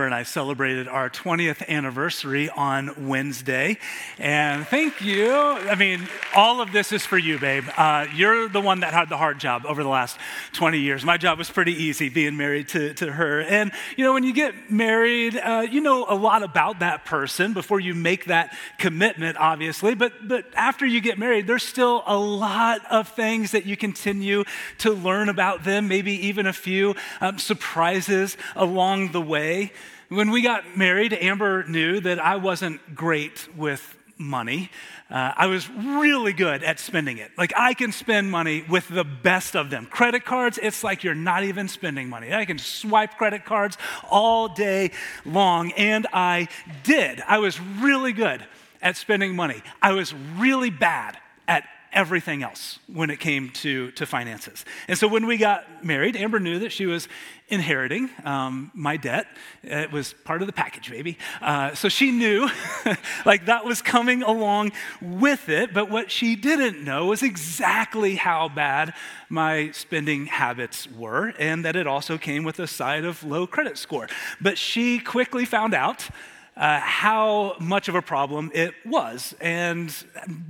Amber and I celebrated our 20th anniversary on Wednesday. And thank you. I mean, all of this is for you, babe. Uh, you're the one that had the hard job over the last 20 years. My job was pretty easy being married to, to her. And, you know, when you get married, uh, you know a lot about that person before you make that commitment, obviously. But, but after you get married, there's still a lot of things that you continue to learn about them, maybe even a few um, surprises along the way. When we got married, Amber knew that I wasn't great with money. Uh, I was really good at spending it. Like, I can spend money with the best of them. Credit cards, it's like you're not even spending money. I can swipe credit cards all day long, and I did. I was really good at spending money. I was really bad at everything else when it came to, to finances. And so when we got married, Amber knew that she was inheriting um, my debt. It was part of the package, baby. Uh, so she knew like that was coming along with it. But what she didn't know was exactly how bad my spending habits were and that it also came with a side of low credit score. But she quickly found out. Uh, how much of a problem it was, and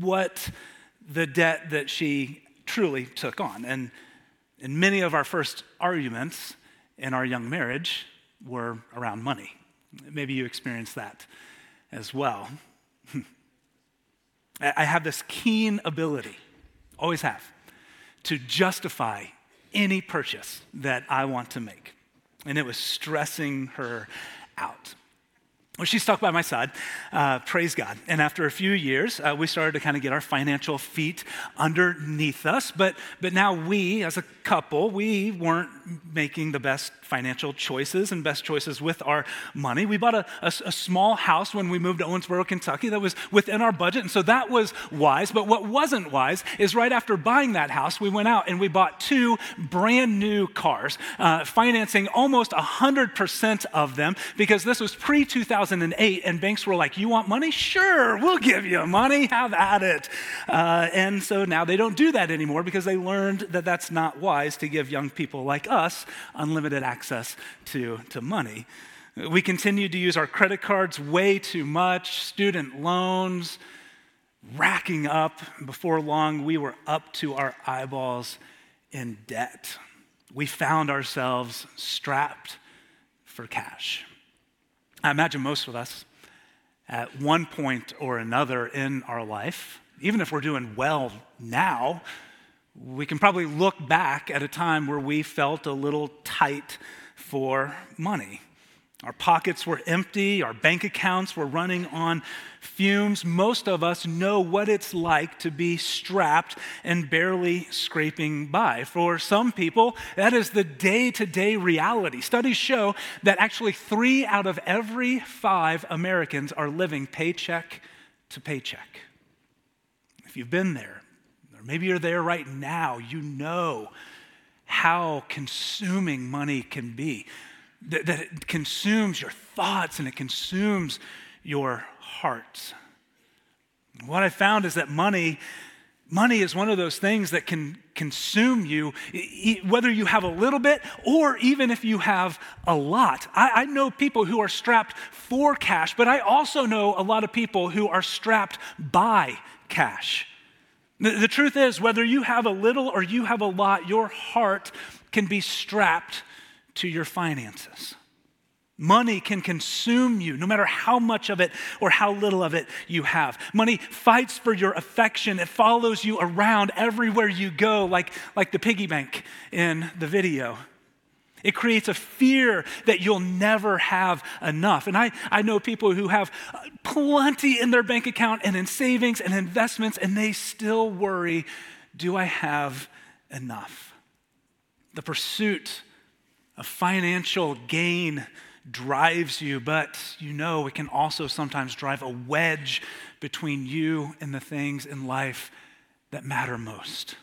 what the debt that she truly took on. And, and many of our first arguments in our young marriage were around money. Maybe you experienced that as well. I have this keen ability, always have, to justify any purchase that I want to make. And it was stressing her out. Well, she stuck by my side, uh, praise God. And after a few years, uh, we started to kind of get our financial feet underneath us. But, but now we, as a couple, we weren't making the best financial choices and best choices with our money. We bought a, a, a small house when we moved to Owensboro, Kentucky, that was within our budget. And so that was wise. But what wasn't wise is right after buying that house, we went out and we bought two brand new cars, uh, financing almost 100% of them because this was pre 2000. 2008, and banks were like, You want money? Sure, we'll give you money. Have at it. Uh, and so now they don't do that anymore because they learned that that's not wise to give young people like us unlimited access to, to money. We continued to use our credit cards way too much, student loans racking up. Before long, we were up to our eyeballs in debt. We found ourselves strapped for cash. I imagine most of us, at one point or another in our life, even if we're doing well now, we can probably look back at a time where we felt a little tight for money. Our pockets were empty, our bank accounts were running on fumes. Most of us know what it's like to be strapped and barely scraping by. For some people, that is the day to day reality. Studies show that actually three out of every five Americans are living paycheck to paycheck. If you've been there, or maybe you're there right now, you know how consuming money can be that, that it consumes your thoughts and it consumes your heart. What I found is that money, money is one of those things that can consume you, whether you have a little bit or even if you have a lot. I, I know people who are strapped for cash, but I also know a lot of people who are strapped by cash. The, the truth is, whether you have a little or you have a lot, your heart can be strapped to your finances. Money can consume you no matter how much of it or how little of it you have. Money fights for your affection. It follows you around everywhere you go, like, like the piggy bank in the video. It creates a fear that you'll never have enough. And I, I know people who have plenty in their bank account and in savings and investments, and they still worry do I have enough? The pursuit a financial gain drives you, but you know it can also sometimes drive a wedge between you and the things in life that matter most.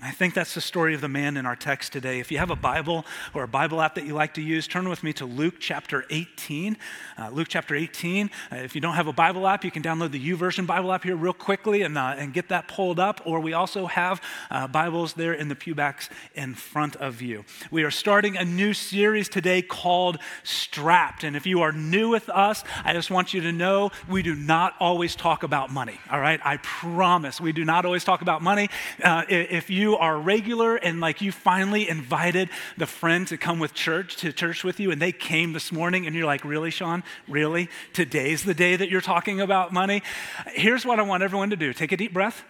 I think that's the story of the man in our text today. If you have a Bible or a Bible app that you like to use, turn with me to Luke chapter 18. Uh, Luke chapter 18. Uh, if you don't have a Bible app, you can download the YouVersion Bible app here real quickly and, uh, and get that pulled up. Or we also have uh, Bibles there in the pewbacks in front of you. We are starting a new series today called Strapped. And if you are new with us, I just want you to know we do not always talk about money, all right? I promise we do not always talk about money. Uh, if you you are regular and like you finally invited the friend to come with church to church with you and they came this morning and you're like, really, Sean? Really? Today's the day that you're talking about money? Here's what I want everyone to do take a deep breath,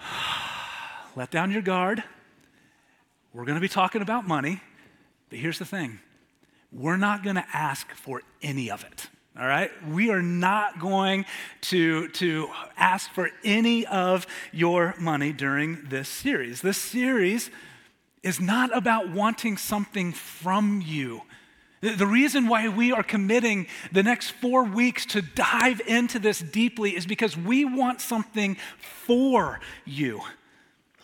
let down your guard. We're going to be talking about money, but here's the thing we're not going to ask for any of it all right? We are not going to, to ask for any of your money during this series. This series is not about wanting something from you. The reason why we are committing the next four weeks to dive into this deeply is because we want something for you.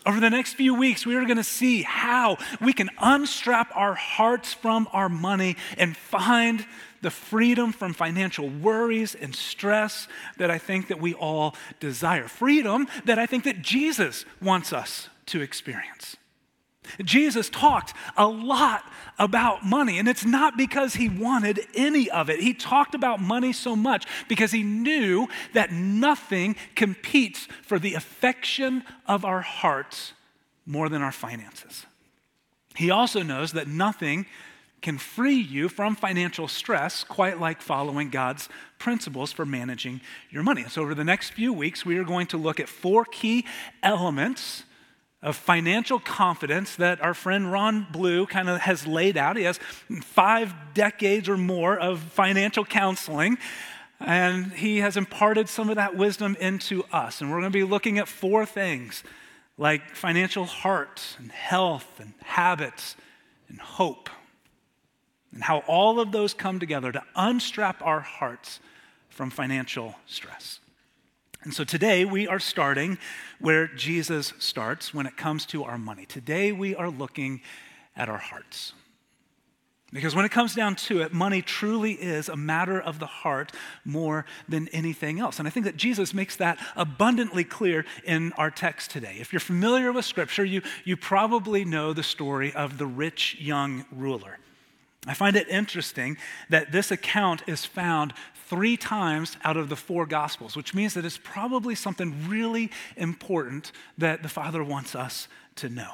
Over the next few weeks, we are going to see how we can unstrap our hearts from our money and find the freedom from financial worries and stress that I think that we all desire. Freedom that I think that Jesus wants us to experience. Jesus talked a lot about money, and it's not because he wanted any of it. He talked about money so much because he knew that nothing competes for the affection of our hearts more than our finances. He also knows that nothing can free you from financial stress, quite like following God's principles for managing your money. So, over the next few weeks, we are going to look at four key elements of financial confidence that our friend Ron Blue kind of has laid out. He has five decades or more of financial counseling. And he has imparted some of that wisdom into us. And we're going to be looking at four things like financial heart and health and habits and hope and how all of those come together to unstrap our hearts from financial stress. And so today we are starting where Jesus starts when it comes to our money. Today we are looking at our hearts. Because when it comes down to it, money truly is a matter of the heart more than anything else. And I think that Jesus makes that abundantly clear in our text today. If you're familiar with Scripture, you, you probably know the story of the rich young ruler. I find it interesting that this account is found three times out of the four Gospels, which means that it's probably something really important that the Father wants us to know.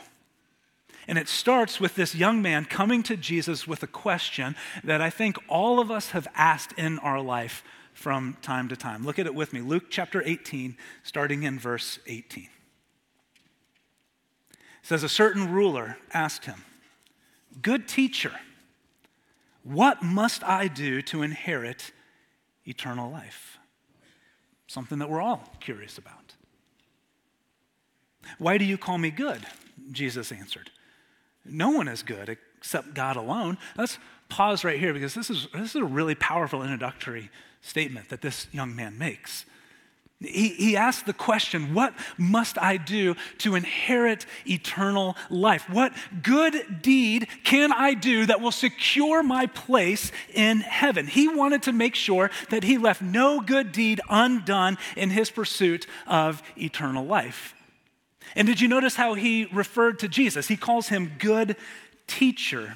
And it starts with this young man coming to Jesus with a question that I think all of us have asked in our life from time to time. Look at it with me. Luke chapter 18, starting in verse 18. It says, A certain ruler asked him, Good teacher, what must I do to inherit eternal life? Something that we're all curious about. Why do you call me good? Jesus answered. No one is good except God alone. Let's pause right here because this is, this is a really powerful introductory statement that this young man makes. He, he asked the question, What must I do to inherit eternal life? What good deed can I do that will secure my place in heaven? He wanted to make sure that he left no good deed undone in his pursuit of eternal life. And did you notice how he referred to Jesus? He calls him good teacher.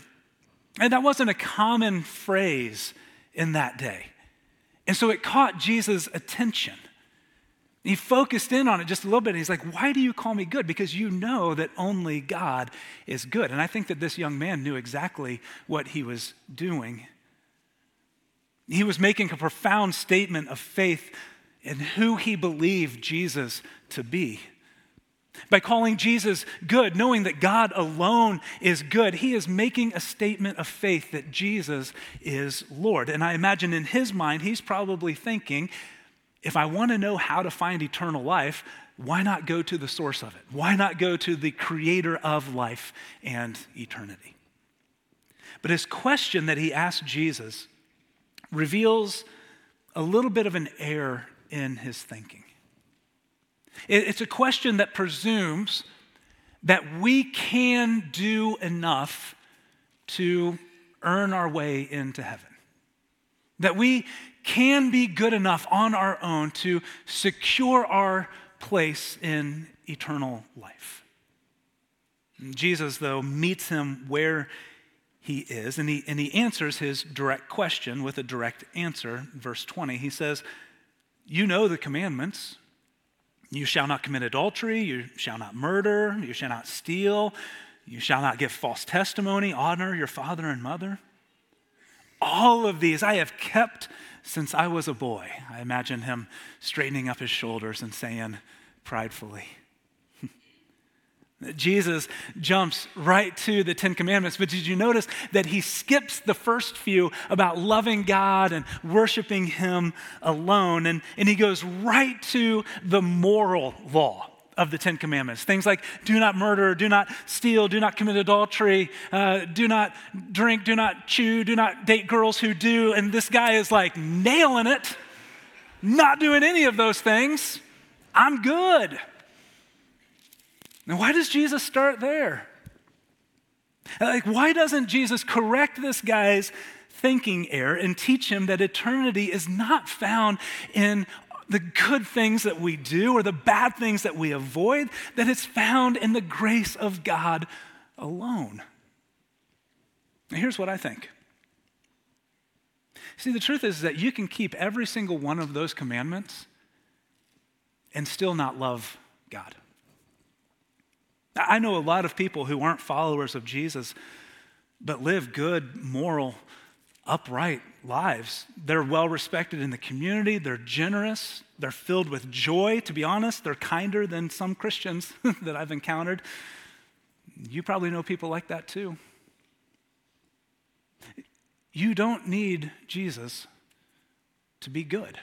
And that wasn't a common phrase in that day. And so it caught Jesus' attention. He focused in on it just a little bit. And he's like, Why do you call me good? Because you know that only God is good. And I think that this young man knew exactly what he was doing. He was making a profound statement of faith in who he believed Jesus to be. By calling Jesus good, knowing that God alone is good, he is making a statement of faith that Jesus is Lord. And I imagine in his mind, he's probably thinking, if I want to know how to find eternal life, why not go to the source of it? Why not go to the creator of life and eternity? But his question that he asked Jesus reveals a little bit of an error in his thinking. It's a question that presumes that we can do enough to earn our way into heaven. That we can be good enough on our own to secure our place in eternal life. Jesus, though, meets him where he is, and he, and he answers his direct question with a direct answer. Verse 20, he says, You know the commandments. You shall not commit adultery, you shall not murder, you shall not steal, you shall not give false testimony, honor your father and mother. All of these I have kept since I was a boy. I imagine him straightening up his shoulders and saying pridefully, Jesus jumps right to the Ten Commandments, but did you notice that he skips the first few about loving God and worshiping Him alone, and, and he goes right to the moral law of the Ten Commandments. Things like do not murder, do not steal, do not commit adultery, uh, do not drink, do not chew, do not date girls who do. And this guy is like nailing it, not doing any of those things. I'm good. Now, why does Jesus start there? Like, why doesn't Jesus correct this guy's thinking error and teach him that eternity is not found in the good things that we do or the bad things that we avoid, that it's found in the grace of God alone? Now, here's what I think. See, the truth is that you can keep every single one of those commandments and still not love God. I know a lot of people who aren't followers of Jesus, but live good, moral, upright lives. They're well respected in the community, they're generous, they're filled with joy. To be honest, they're kinder than some Christians that I've encountered. You probably know people like that too. You don't need Jesus to be good.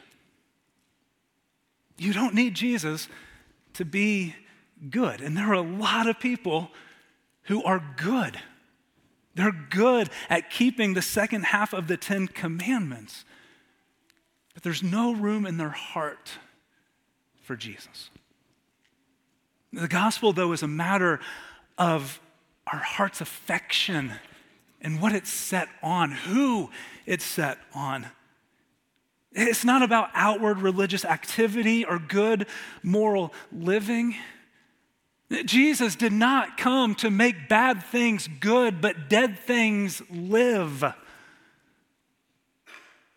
You don't need Jesus to be good. And there are a lot of people who are good. They're good at keeping the second half of the Ten Commandments. But there's no room in their heart for Jesus. The gospel, though, is a matter of our heart's affection and what it's set on, who it's set on. It's not about outward religious activity or good moral living. Jesus did not come to make bad things good, but dead things live.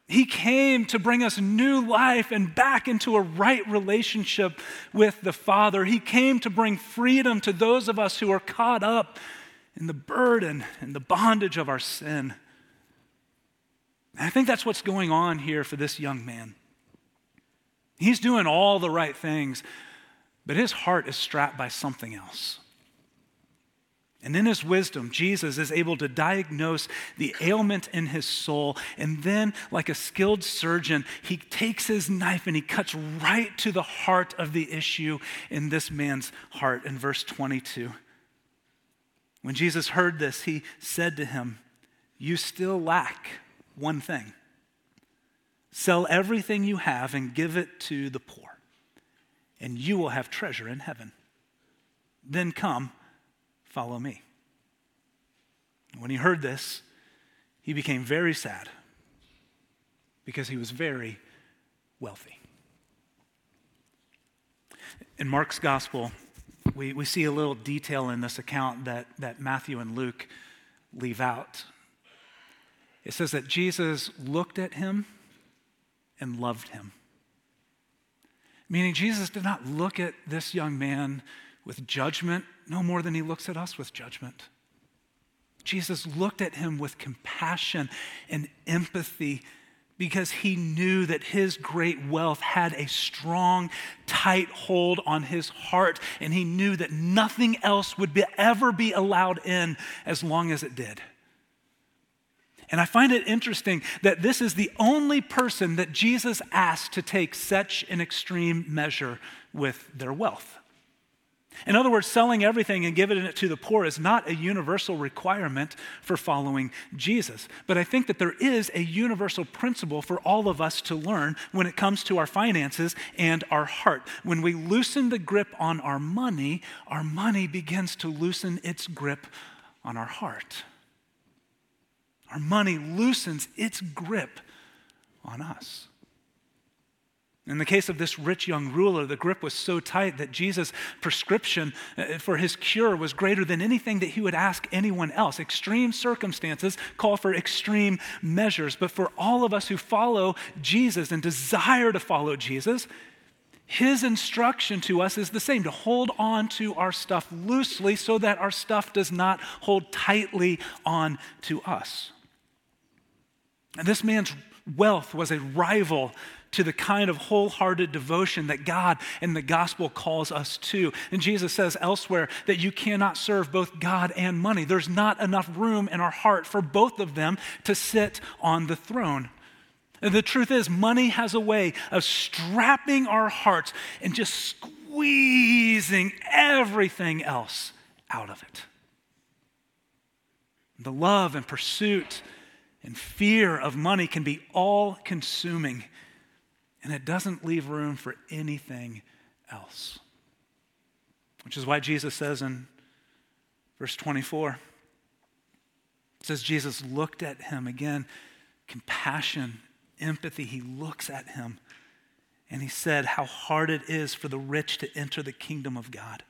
He came to bring us new life and back into a right relationship with the Father. He came to bring freedom to those of us who are caught up in the burden and the bondage of our sin. And I think that's what's going on here for this young man. He's doing all the right things, but his heart is strapped by something else. And in his wisdom, Jesus is able to diagnose the ailment in his soul. And then, like a skilled surgeon, he takes his knife and he cuts right to the heart of the issue in this man's heart in verse 22. When Jesus heard this, he said to him, You still lack one thing. Sell everything you have and give it to the poor and you will have treasure in heaven. Then come, follow me. When he heard this, he became very sad because he was very wealthy. In Mark's gospel, we, we see a little detail in this account that, that Matthew and Luke leave out. It says that Jesus looked at him and loved him. Meaning, Jesus did not look at this young man with judgment, no more than he looks at us with judgment. Jesus looked at him with compassion and empathy because he knew that his great wealth had a strong, tight hold on his heart, and he knew that nothing else would be, ever be allowed in as long as it did. And I find it interesting that this is the only person that Jesus asked to take such an extreme measure with their wealth. In other words, selling everything and giving it to the poor is not a universal requirement for following Jesus. But I think that there is a universal principle for all of us to learn when it comes to our finances and our heart. When we loosen the grip on our money, our money begins to loosen its grip on our heart. Our money loosens its grip on us. In the case of this rich young ruler, the grip was so tight that Jesus' prescription uh, for his cure was greater than anything that he would ask anyone else. Extreme circumstances call for extreme measures. But for all of us who follow Jesus and desire to follow Jesus, his instruction to us is the same to hold on to our stuff loosely so that our stuff does not hold tightly on to us. And this man's wealth was a rival to the kind of wholehearted devotion that God and the gospel calls us to. And Jesus says elsewhere that you cannot serve both God and money. There's not enough room in our heart for both of them to sit on the throne. And the truth is, money has a way of strapping our hearts and just squeezing everything else out of it. The love and pursuit and fear of money can be all consuming and it doesn't leave room for anything else. Which is why Jesus says in verse 24, it says, Jesus looked at him again, compassion, empathy. He looks at him and he said, How hard it is for the rich to enter the kingdom of God.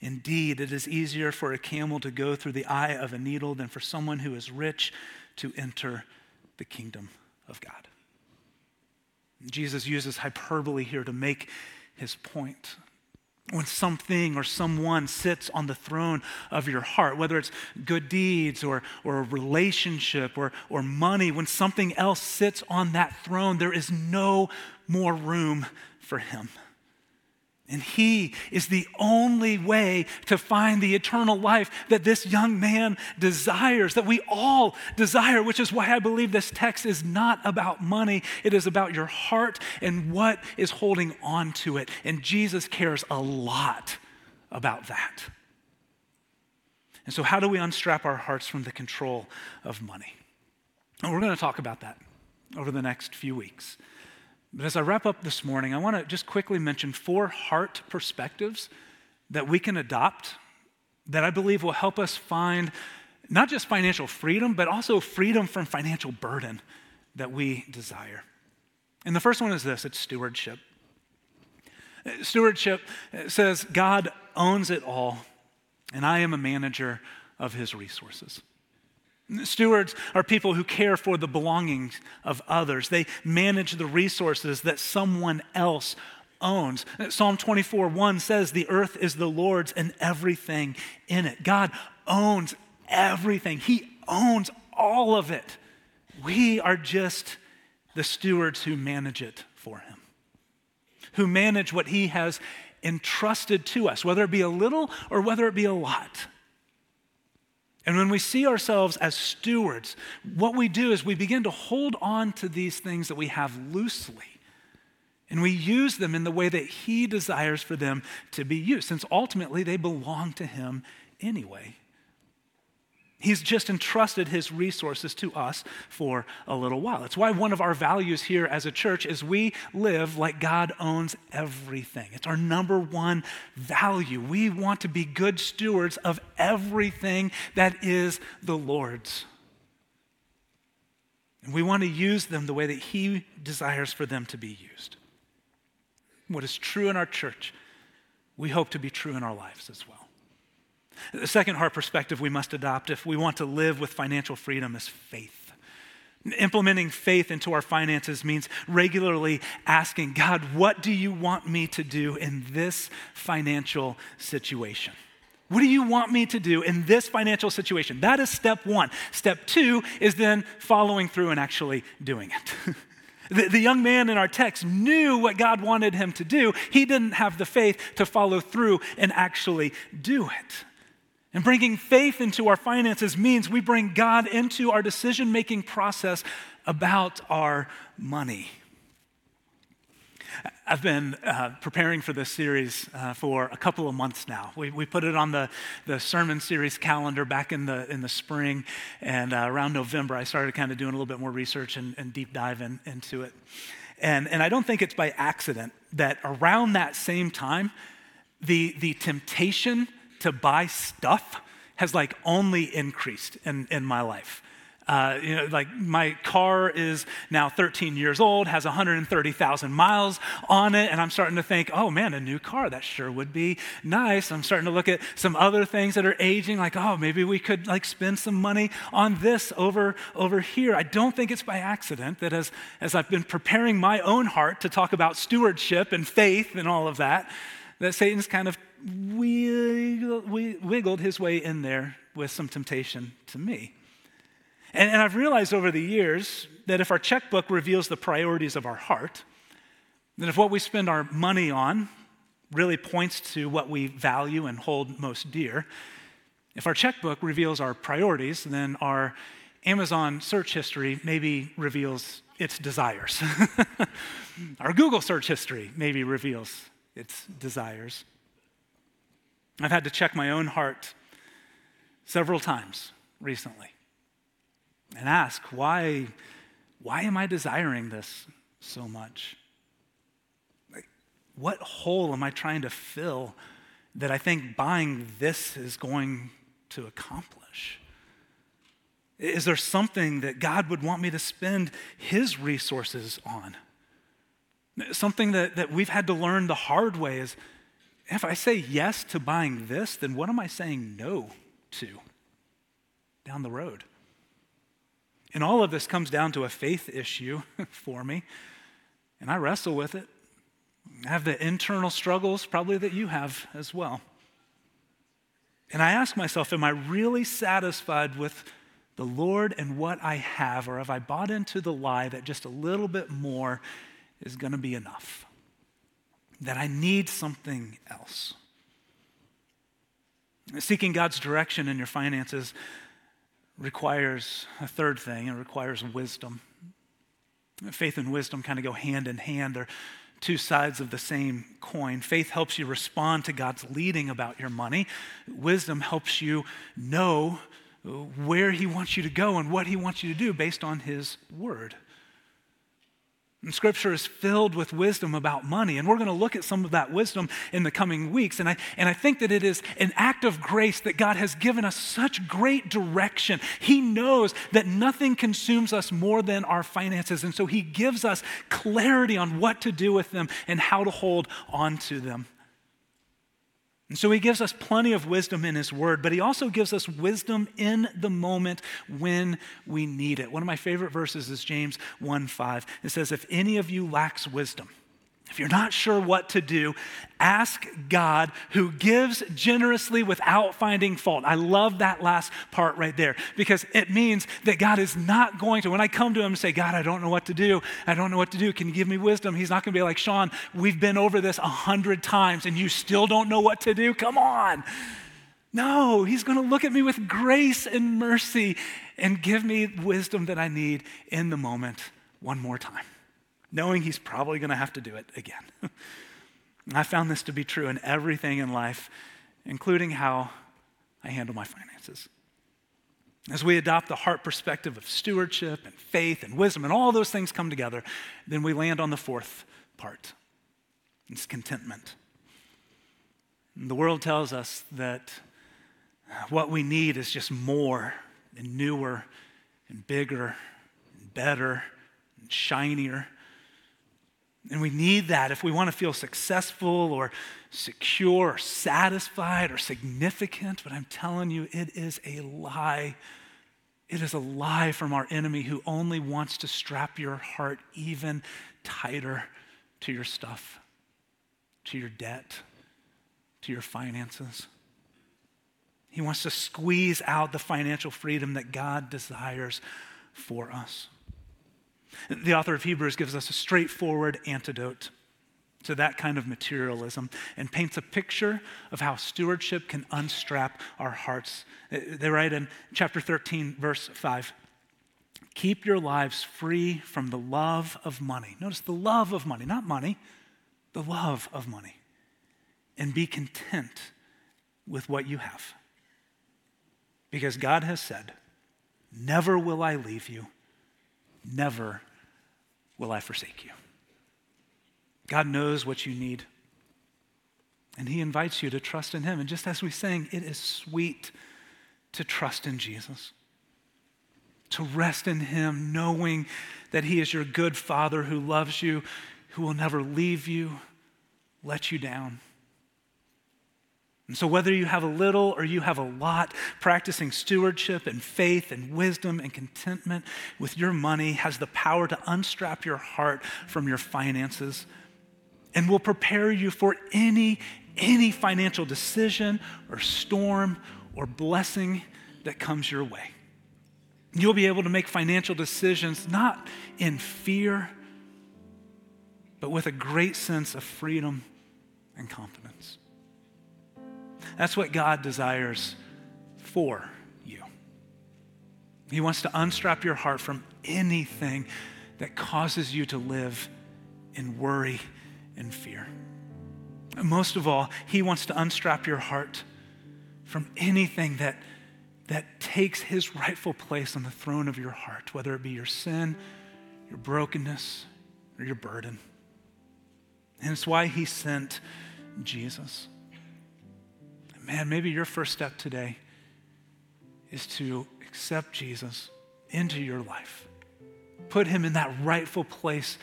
Indeed, it is easier for a camel to go through the eye of a needle than for someone who is rich to enter the kingdom of God. Jesus uses hyperbole here to make his point. When something or someone sits on the throne of your heart, whether it's good deeds or, or a relationship or, or money, when something else sits on that throne, there is no more room for him. And he is the only way to find the eternal life that this young man desires, that we all desire, which is why I believe this text is not about money. It is about your heart and what is holding on to it. And Jesus cares a lot about that. And so, how do we unstrap our hearts from the control of money? And we're going to talk about that over the next few weeks. But as I wrap up this morning, I want to just quickly mention four heart perspectives that we can adopt that I believe will help us find not just financial freedom, but also freedom from financial burden that we desire. And the first one is this it's stewardship. Stewardship says God owns it all, and I am a manager of his resources. Stewards are people who care for the belongings of others. They manage the resources that someone else owns. Psalm 24 1 says, The earth is the Lord's and everything in it. God owns everything, He owns all of it. We are just the stewards who manage it for Him, who manage what He has entrusted to us, whether it be a little or whether it be a lot. And when we see ourselves as stewards, what we do is we begin to hold on to these things that we have loosely. And we use them in the way that He desires for them to be used, since ultimately they belong to Him anyway. He's just entrusted his resources to us for a little while. It's why one of our values here as a church is we live like God owns everything. It's our number one value. We want to be good stewards of everything that is the Lord's. And we want to use them the way that he desires for them to be used. What is true in our church, we hope to be true in our lives as well. The second heart perspective we must adopt if we want to live with financial freedom is faith. Implementing faith into our finances means regularly asking, God, what do you want me to do in this financial situation? What do you want me to do in this financial situation? That is step one. Step two is then following through and actually doing it. the, the, young man in our text knew what God wanted him to do. He didn't have the faith to follow through and actually do it. And bringing faith into our finances means we bring God into our decision making process about our money. I've been uh, preparing for this series uh, for a couple of months now. We, we put it on the, the sermon series calendar back in the, in the spring, and uh, around November, I started kind of doing a little bit more research and, and deep dive in, into it. And, and I don't think it's by accident that around that same time, the, the temptation to buy stuff has like only increased in, in my life. Uh, you know, like my car is now 13 years old, has 130,000 miles on it, and I'm starting to think, oh man, a new car, that sure would be nice. I'm starting to look at some other things that are aging, like, oh, maybe we could like spend some money on this over, over here. I don't think it's by accident that as, as I've been preparing my own heart to talk about stewardship and faith and all of that, that Satan's kind of wiggled his way in there with some temptation to me. And, and I've realized over the years that if our checkbook reveals the priorities of our heart, then if what we spend our money on really points to what we value and hold most dear, if our checkbook reveals our priorities, then our Amazon search history maybe reveals its desires. our Google search history maybe reveals its desires. I've had to check my own heart several times recently and ask, why, why am I desiring this so much? What hole am I trying to fill that I think buying this is going to accomplish? Is there something that God would want me to spend His resources on? Something that, that we've had to learn the hard way is if I say yes to buying this, then what am I saying no to down the road? And all of this comes down to a faith issue for me, and I wrestle with it. I have the internal struggles, probably that you have as well. And I ask myself, am I really satisfied with the Lord and what I have, or have I bought into the lie that just a little bit more is going to be enough? That I need something else? Seeking God's direction in your finances requires a third thing it requires wisdom. Faith and wisdom kind of go hand in hand. They're two sides of the same coin. Faith helps you respond to God's leading about your money, wisdom helps you know where He wants you to go and what He wants you to do based on His word. And scripture is filled with wisdom about money. And we're going to look at some of that wisdom in the coming weeks. And I, and I think that it is an act of grace that God has given us such great direction. He knows that nothing consumes us more than our finances. And so He gives us clarity on what to do with them and how to hold on to them. And so he gives us plenty of wisdom in his word, but he also gives us wisdom in the moment when we need it. One of my favorite verses is James 1 5. It says, If any of you lacks wisdom, if you're not sure what to do, ask God who gives generously without finding fault. I love that last part right there because it means that God is not going to, when I come to Him and say, God, I don't know what to do, I don't know what to do, can you give me wisdom? He's not going to be like, Sean, we've been over this a hundred times and you still don't know what to do? Come on. No, He's going to look at me with grace and mercy and give me wisdom that I need in the moment one more time knowing he's probably going to have to do it again. I found this to be true in everything in life, including how I handle my finances. As we adopt the heart perspective of stewardship and faith and wisdom, and all those things come together, then we land on the fourth part it's contentment. And the world tells us that what we need is just more and newer and bigger and better and shinier. And we need that if we want to feel successful or secure or satisfied or significant. But I'm telling you, it is a lie. It is a lie from our enemy who only wants to strap your heart even tighter to your stuff, to your debt, to your finances. He wants to squeeze out the financial freedom that God desires for us. The author of Hebrews gives us a straightforward antidote to that kind of materialism and paints a picture of how stewardship can unstrap our hearts. They write in chapter 13, verse 5 Keep your lives free from the love of money. Notice the love of money, not money, the love of money, and be content with what you have. Because God has said, Never will I leave you, never will I forsake you. God knows what you need, and He invites you to trust in Him. And just as we sang, it is sweet to trust in Jesus, to rest in Him, knowing that He is your good Father who loves you, who will never leave you, let you down. And so, whether you have a little or you have a lot, practicing stewardship and faith and wisdom and contentment with your money has the power to unstrap your heart from your finances and will prepare you for any, any financial decision or storm or blessing that comes your way. You'll be able to make financial decisions not in fear, but with a great sense of freedom and confidence. That's what God desires for you. He wants to unstrap your heart from anything that causes you to live in worry and fear. Most of all, He wants to unstrap your heart from anything that, that takes His rightful place on the throne of your heart, whether it be your sin, your brokenness, or your burden. And it's why He sent Jesus man, maybe your first step today is to accept Jesus into your life. Put him in that rightful place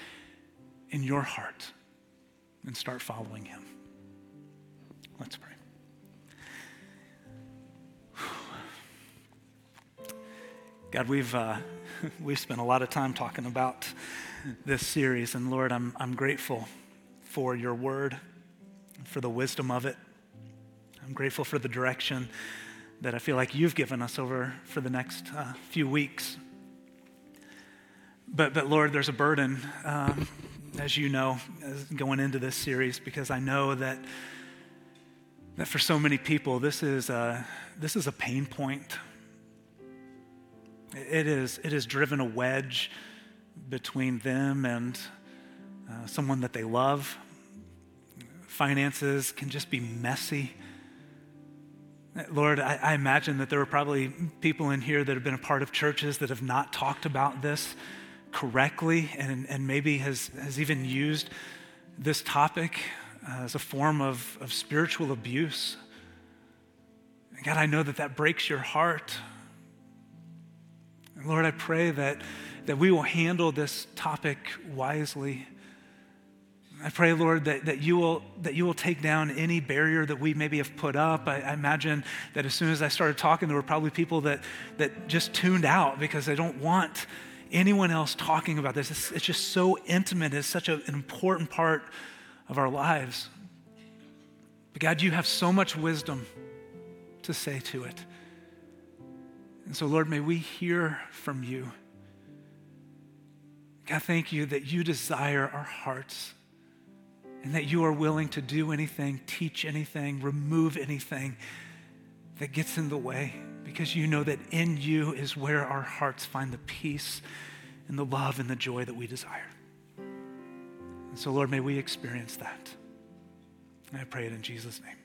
in your heart and start following him. Let's pray. God, we've, uh, we've spent a lot of time talking about this series, and Lord, I'm, I'm grateful for your word, for the wisdom of it. I'm grateful for the direction that I feel like you've given us over for the next uh, few weeks. But, but Lord, there's a burden, um, as you know, as going into this series, because I know that, that for so many people, this is a, this is a pain point. It is, it has driven a wedge between them and uh, someone that they love. Finances can just be messy. Lord, I, I, imagine that there are probably people in here that have been a part of churches that have not talked about this correctly and, and maybe has, has even used this topic as a form of, of spiritual abuse. God, I know that that breaks your heart. Lord, I pray that, that we will handle this topic wisely I pray, Lord, that, that, you will, that you will take down any barrier that we maybe have put up. I, I, imagine that as soon as I started talking, there were probably people that, that just tuned out because they don't want anyone else talking about this. It's, it's just so intimate, it's such a, an important part of our lives. But God, you have so much wisdom to say to it. And so, Lord, may we hear from you. God, thank you that you desire our hearts and that you are willing to do anything, teach anything, remove anything that gets in the way because you know that in you is where our hearts find the peace and the love and the joy that we desire. And so, Lord, may we experience that. And I pray it in Jesus' name.